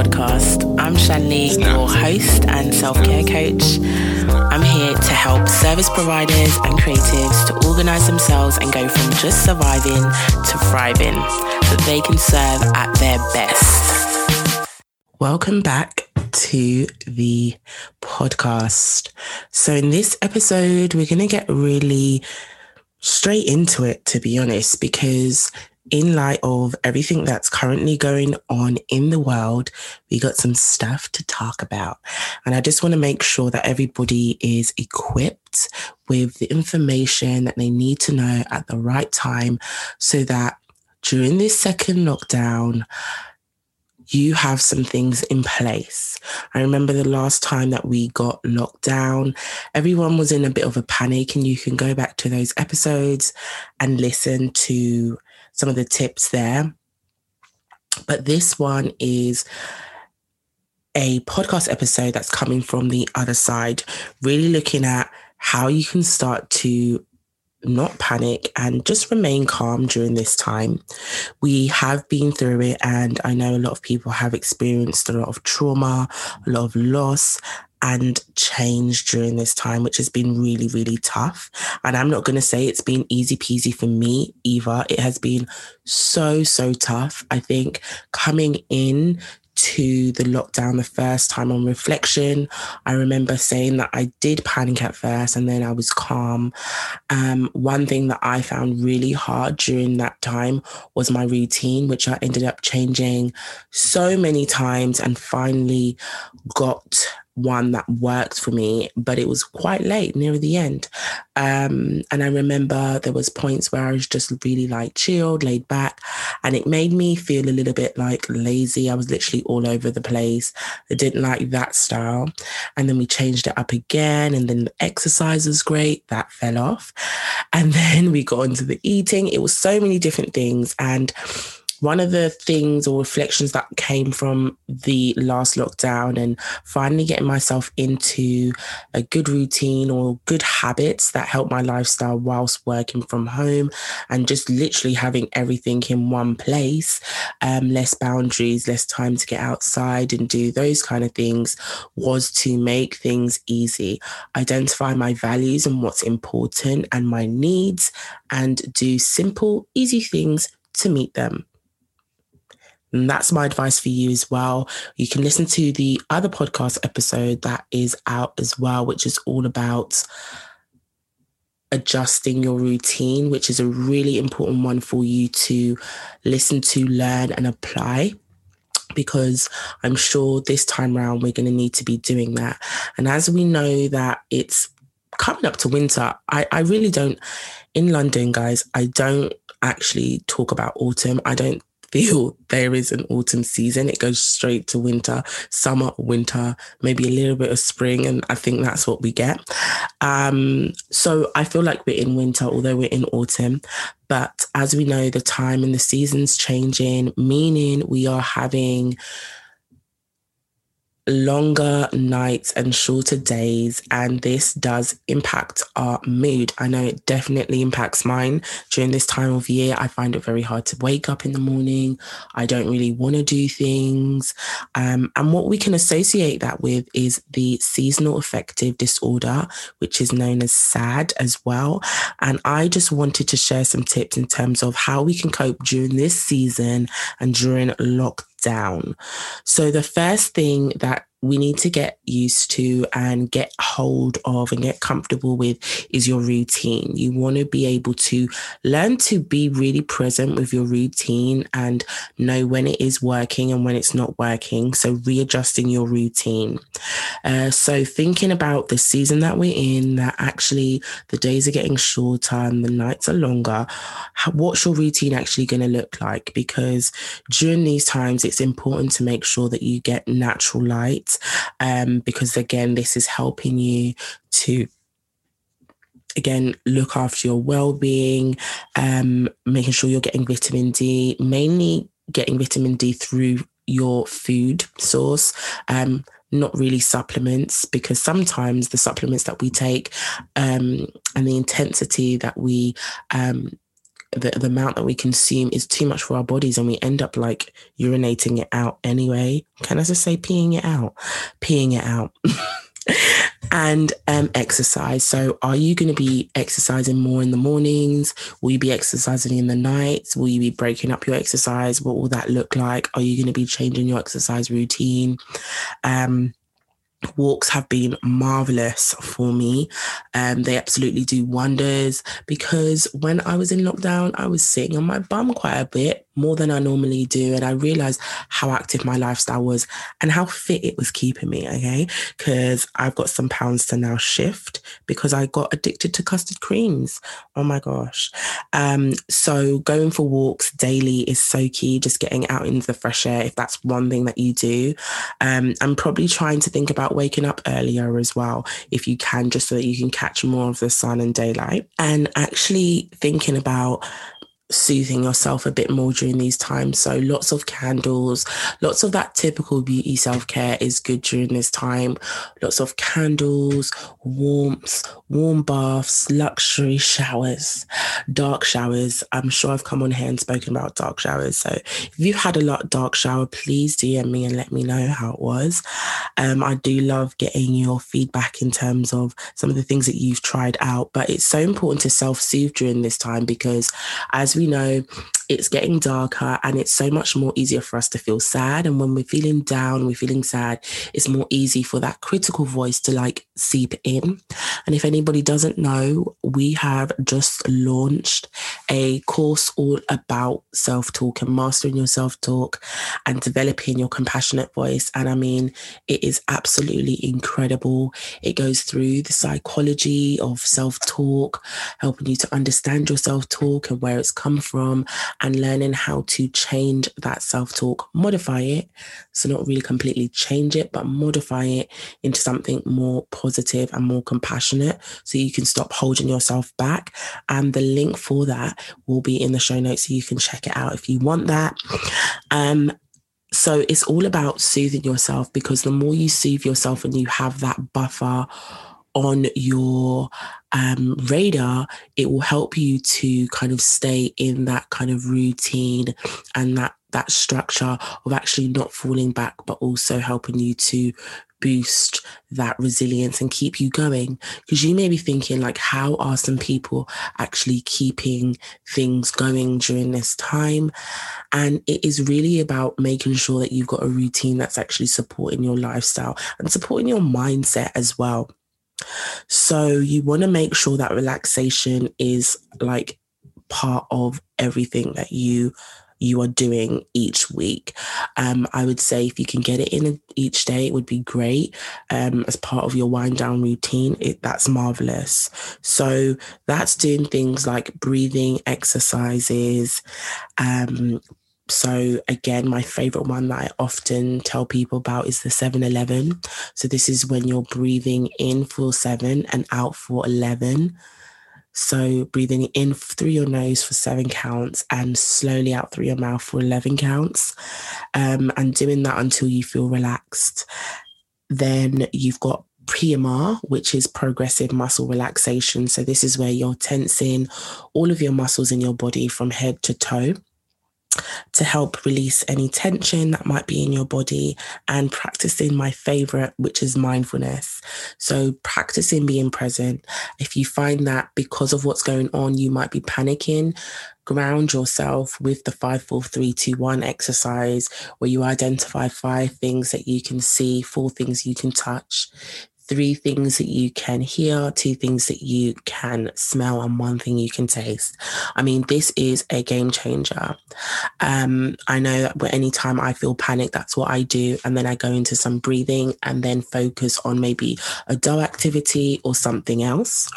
podcast. I'm Shanley, your host and self care coach. I'm here to help service providers and creatives to organize themselves and go from just surviving to thriving so they can serve at their best. Welcome back to the podcast. So, in this episode, we're going to get really straight into it, to be honest, because in light of everything that's currently going on in the world, we got some stuff to talk about. And I just want to make sure that everybody is equipped with the information that they need to know at the right time so that during this second lockdown, you have some things in place. I remember the last time that we got locked down, everyone was in a bit of a panic, and you can go back to those episodes and listen to some of the tips there. But this one is a podcast episode that's coming from the other side, really looking at how you can start to not panic and just remain calm during this time. We have been through it, and I know a lot of people have experienced a lot of trauma, a lot of loss, and change during this time, which has been really, really tough. And I'm not going to say it's been easy peasy for me either. It has been so, so tough. I think coming in to the lockdown the first time on reflection, I remember saying that I did panic at first and then I was calm. Um, one thing that I found really hard during that time was my routine, which I ended up changing so many times and finally got one that worked for me, but it was quite late near the end. Um, and I remember there was points where I was just really like chilled, laid back, and it made me feel a little bit like lazy. I was literally all over the place. I didn't like that style. And then we changed it up again, and then the exercise was great. That fell off. And then we got into the eating. It was so many different things. And one of the things or reflections that came from the last lockdown and finally getting myself into a good routine or good habits that help my lifestyle whilst working from home and just literally having everything in one place, um, less boundaries, less time to get outside and do those kind of things was to make things easy, identify my values and what's important and my needs, and do simple, easy things to meet them. And that's my advice for you as well. You can listen to the other podcast episode that is out as well, which is all about adjusting your routine, which is a really important one for you to listen to, learn, and apply. Because I'm sure this time around we're going to need to be doing that. And as we know that it's coming up to winter, I, I really don't, in London, guys, I don't actually talk about autumn. I don't feel there is an autumn season. It goes straight to winter, summer, winter, maybe a little bit of spring. And I think that's what we get. Um, so I feel like we're in winter, although we're in autumn. But as we know, the time and the seasons changing, meaning we are having longer nights and shorter days, and this does impact our mood. I know it definitely impacts mine during this time of year. I find it very hard to wake up in the morning. I don't really want to do things. Um, and what we can associate that with is the seasonal affective disorder, which is known as SAD as well. And I just wanted to share some tips in terms of how we can cope during this season and during lockdown down. So, the first thing that we need to get used to and get hold of and get comfortable with is your routine. You want to be able to learn to be really present with your routine and know when it is working and when it's not working. So, readjusting your routine. Uh, so, thinking about the season that we're in, that actually the days are getting shorter and the nights are longer, what's your routine actually going to look like? Because during these times, it's important to make sure that you get natural light um, because, again, this is helping you to again look after your well-being um, making sure you're getting vitamin d mainly getting vitamin d through your food source um, not really supplements because sometimes the supplements that we take um, and the intensity that we um, the, the amount that we consume is too much for our bodies and we end up like urinating it out anyway. Can I just say peeing it out? Peeing it out. and um, exercise. So, are you going to be exercising more in the mornings? Will you be exercising in the nights? Will you be breaking up your exercise? What will that look like? Are you going to be changing your exercise routine? Um, walks have been marvelous for me. Um, they absolutely do wonders because when I was in lockdown, I was sitting on my bum quite a bit more than I normally do. And I realized how active my lifestyle was and how fit it was keeping me. Okay. Because I've got some pounds to now shift because I got addicted to custard creams. Oh my gosh. Um, so going for walks daily is so key, just getting out into the fresh air. If that's one thing that you do, um, I'm probably trying to think about waking up earlier as well, if you can, just so that you can catch more of the sun and daylight. And actually thinking about soothing yourself a bit more during these times. So lots of candles, lots of that typical beauty self-care is good during this time. Lots of candles, warmth, warm baths, luxury showers, dark showers. I'm sure I've come on here and spoken about dark showers. So if you've had a lot dark shower, please DM me and let me know how it was. Um, I do love getting your feedback in terms of some of the things that you've tried out, but it's so important to self-soothe during this time because as we know, it's getting darker and it's so much more easier for us to feel sad. And when we're feeling down, we're feeling sad, it's more easy for that critical voice to like seep in. And if anybody doesn't know, we have just launched a course all about self talk and mastering your self talk and developing your compassionate voice. And I mean, it is absolutely incredible. It goes through the psychology of self talk, helping you to understand your self talk and where it's come from and learning how to change that self talk, modify it. So, not really completely change it, but modify it into something more positive and more compassionate so you can stop holding yourself back. And the link for that will be in the show notes so you can check it out if you want that. Um, so it's all about soothing yourself because the more you soothe yourself and you have that buffer on your um, radar, it will help you to kind of stay in that kind of routine and that that structure of actually not falling back, but also helping you to boost that resilience and keep you going. Because you may be thinking, like, how are some people actually keeping things going during this time? And it is really about making sure that you've got a routine that's actually supporting your lifestyle and supporting your mindset as well. So you want to make sure that relaxation is like part of everything that you you are doing each week. Um, I would say if you can get it in each day, it would be great um, as part of your wind down routine. It, that's marvelous. So that's doing things like breathing exercises, um, so again, my favorite one that I often tell people about is the 7-Eleven. So this is when you're breathing in for seven and out for 11. So breathing in through your nose for seven counts and slowly out through your mouth for 11 counts. Um, and doing that until you feel relaxed. Then you've got PMR, which is progressive muscle relaxation. So this is where you're tensing all of your muscles in your body from head to toe to help release any tension that might be in your body and practicing my favorite, which is mindfulness. So, practicing being present. If you find that because of what's going on, you might be panicking, ground yourself with the five, four, three, two, one exercise, where you identify five things that you can see, four things you can touch, three things that you can hear, two things that you can smell, and one thing you can taste. I mean, this is a game changer. Um, I know that anytime I feel panic, that's what I do. And then I go into some breathing and then focus on maybe a dull activity or something else.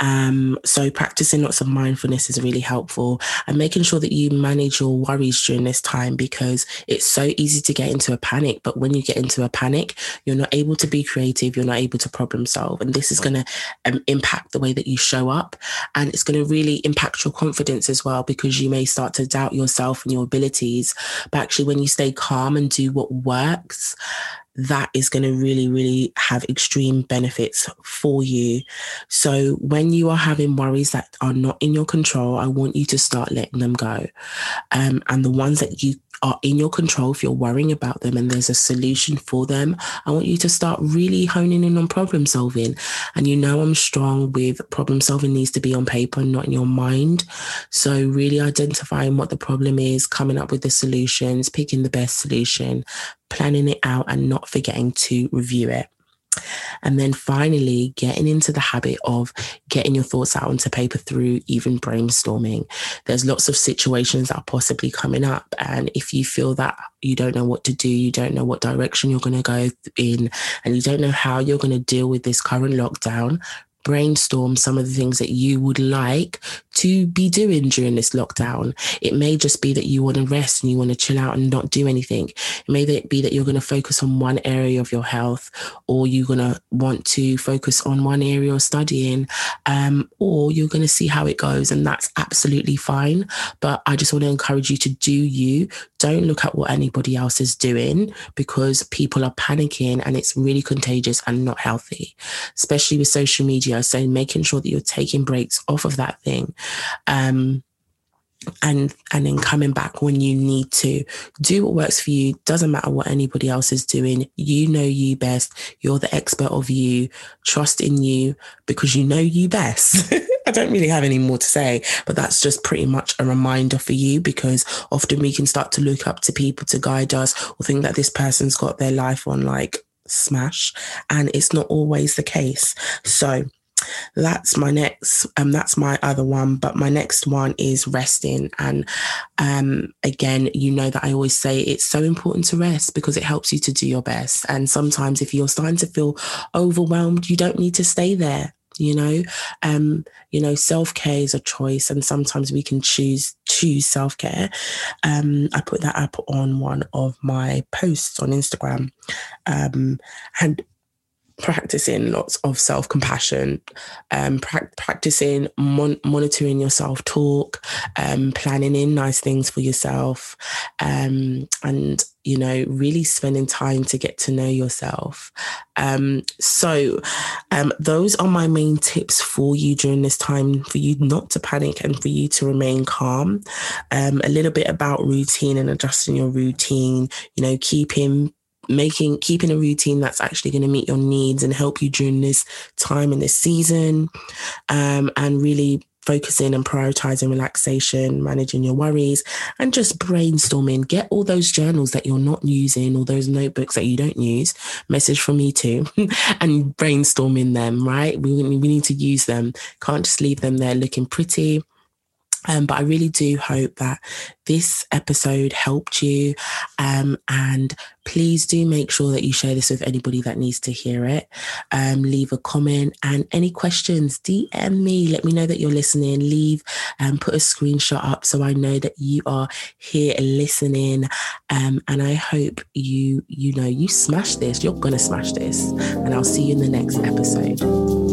Um, so practicing lots of mindfulness is really helpful and making sure that you manage your worries during this time because it's so easy to get into a panic. But when you get into a panic, you're not able to be creative, you're not able to problem solve. And this is going to um, impact the way that you show up. And it's going to really impact your confidence as well because you may start to doubt yourself and your abilities. But actually, when you stay calm and do what works, that is going to really, really have extreme benefits for you. So when you are having worries that are not in your control, I want you to start letting them go. Um, and the ones that you are in your control, if you're worrying about them and there's a solution for them, I want you to start really honing in on problem solving. And you know, I'm strong with problem solving needs to be on paper, not in your mind. So, really identifying what the problem is, coming up with the solutions, picking the best solution, planning it out, and not forgetting to review it. And then finally, getting into the habit of getting your thoughts out onto paper through even brainstorming. There's lots of situations that are possibly coming up. And if you feel that you don't know what to do, you don't know what direction you're going to go in, and you don't know how you're going to deal with this current lockdown, brainstorm some of the things that you would like to be doing during this lockdown. It may just be that you want to rest and you want to chill out and not do anything. It may be that you're going to focus on one area of your health, or you're going to want to focus on one area of studying, um, or you're going to see how it goes. And that's absolutely fine. But I just want to encourage you to do you. Don't look at what anybody else is doing because people are panicking and it's really contagious and not healthy, especially with social media so making sure that you're taking breaks off of that thing. Um, and and then coming back when you need to. Do what works for you. Doesn't matter what anybody else is doing. You know you best. You're the expert of you. Trust in you because you know you best. I don't really have any more to say but that's just pretty much a reminder for you because often we can start to look up to people to guide us or think that this person's got their life on like smash and it's not always the case. So that's my next um that's my other one but my next one is resting. And um again you know that I always say it's so important to rest because it helps you to do your best. And sometimes if you're starting to feel overwhelmed you don't need to stay there you know? Um you know self-care is a choice and sometimes we can choose choose self-care. Um i put that up on one of my posts on instagram. Um and practicing lots of self compassion, um, pra- practicing mon- monitoring your self talk, um, planning in nice things for yourself, um, and you know, really spending time to get to know yourself. Um, so, um, those are my main tips for you during this time for you not to panic and for you to remain calm. Um, a little bit about routine and adjusting your routine, you know, keeping making keeping a routine that's actually going to meet your needs and help you during this time in this season um, and really focusing and prioritizing relaxation, managing your worries, and just brainstorming. Get all those journals that you're not using, all those notebooks that you don't use. Message from me too, and brainstorming them. Right, we we need to use them. Can't just leave them there looking pretty. Um, but I really do hope that this episode helped you. Um, and please do make sure that you share this with anybody that needs to hear it. Um, leave a comment and any questions, DM me. Let me know that you're listening. Leave and um, put a screenshot up so I know that you are here listening. Um, and I hope you, you know, you smash this. You're going to smash this. And I'll see you in the next episode.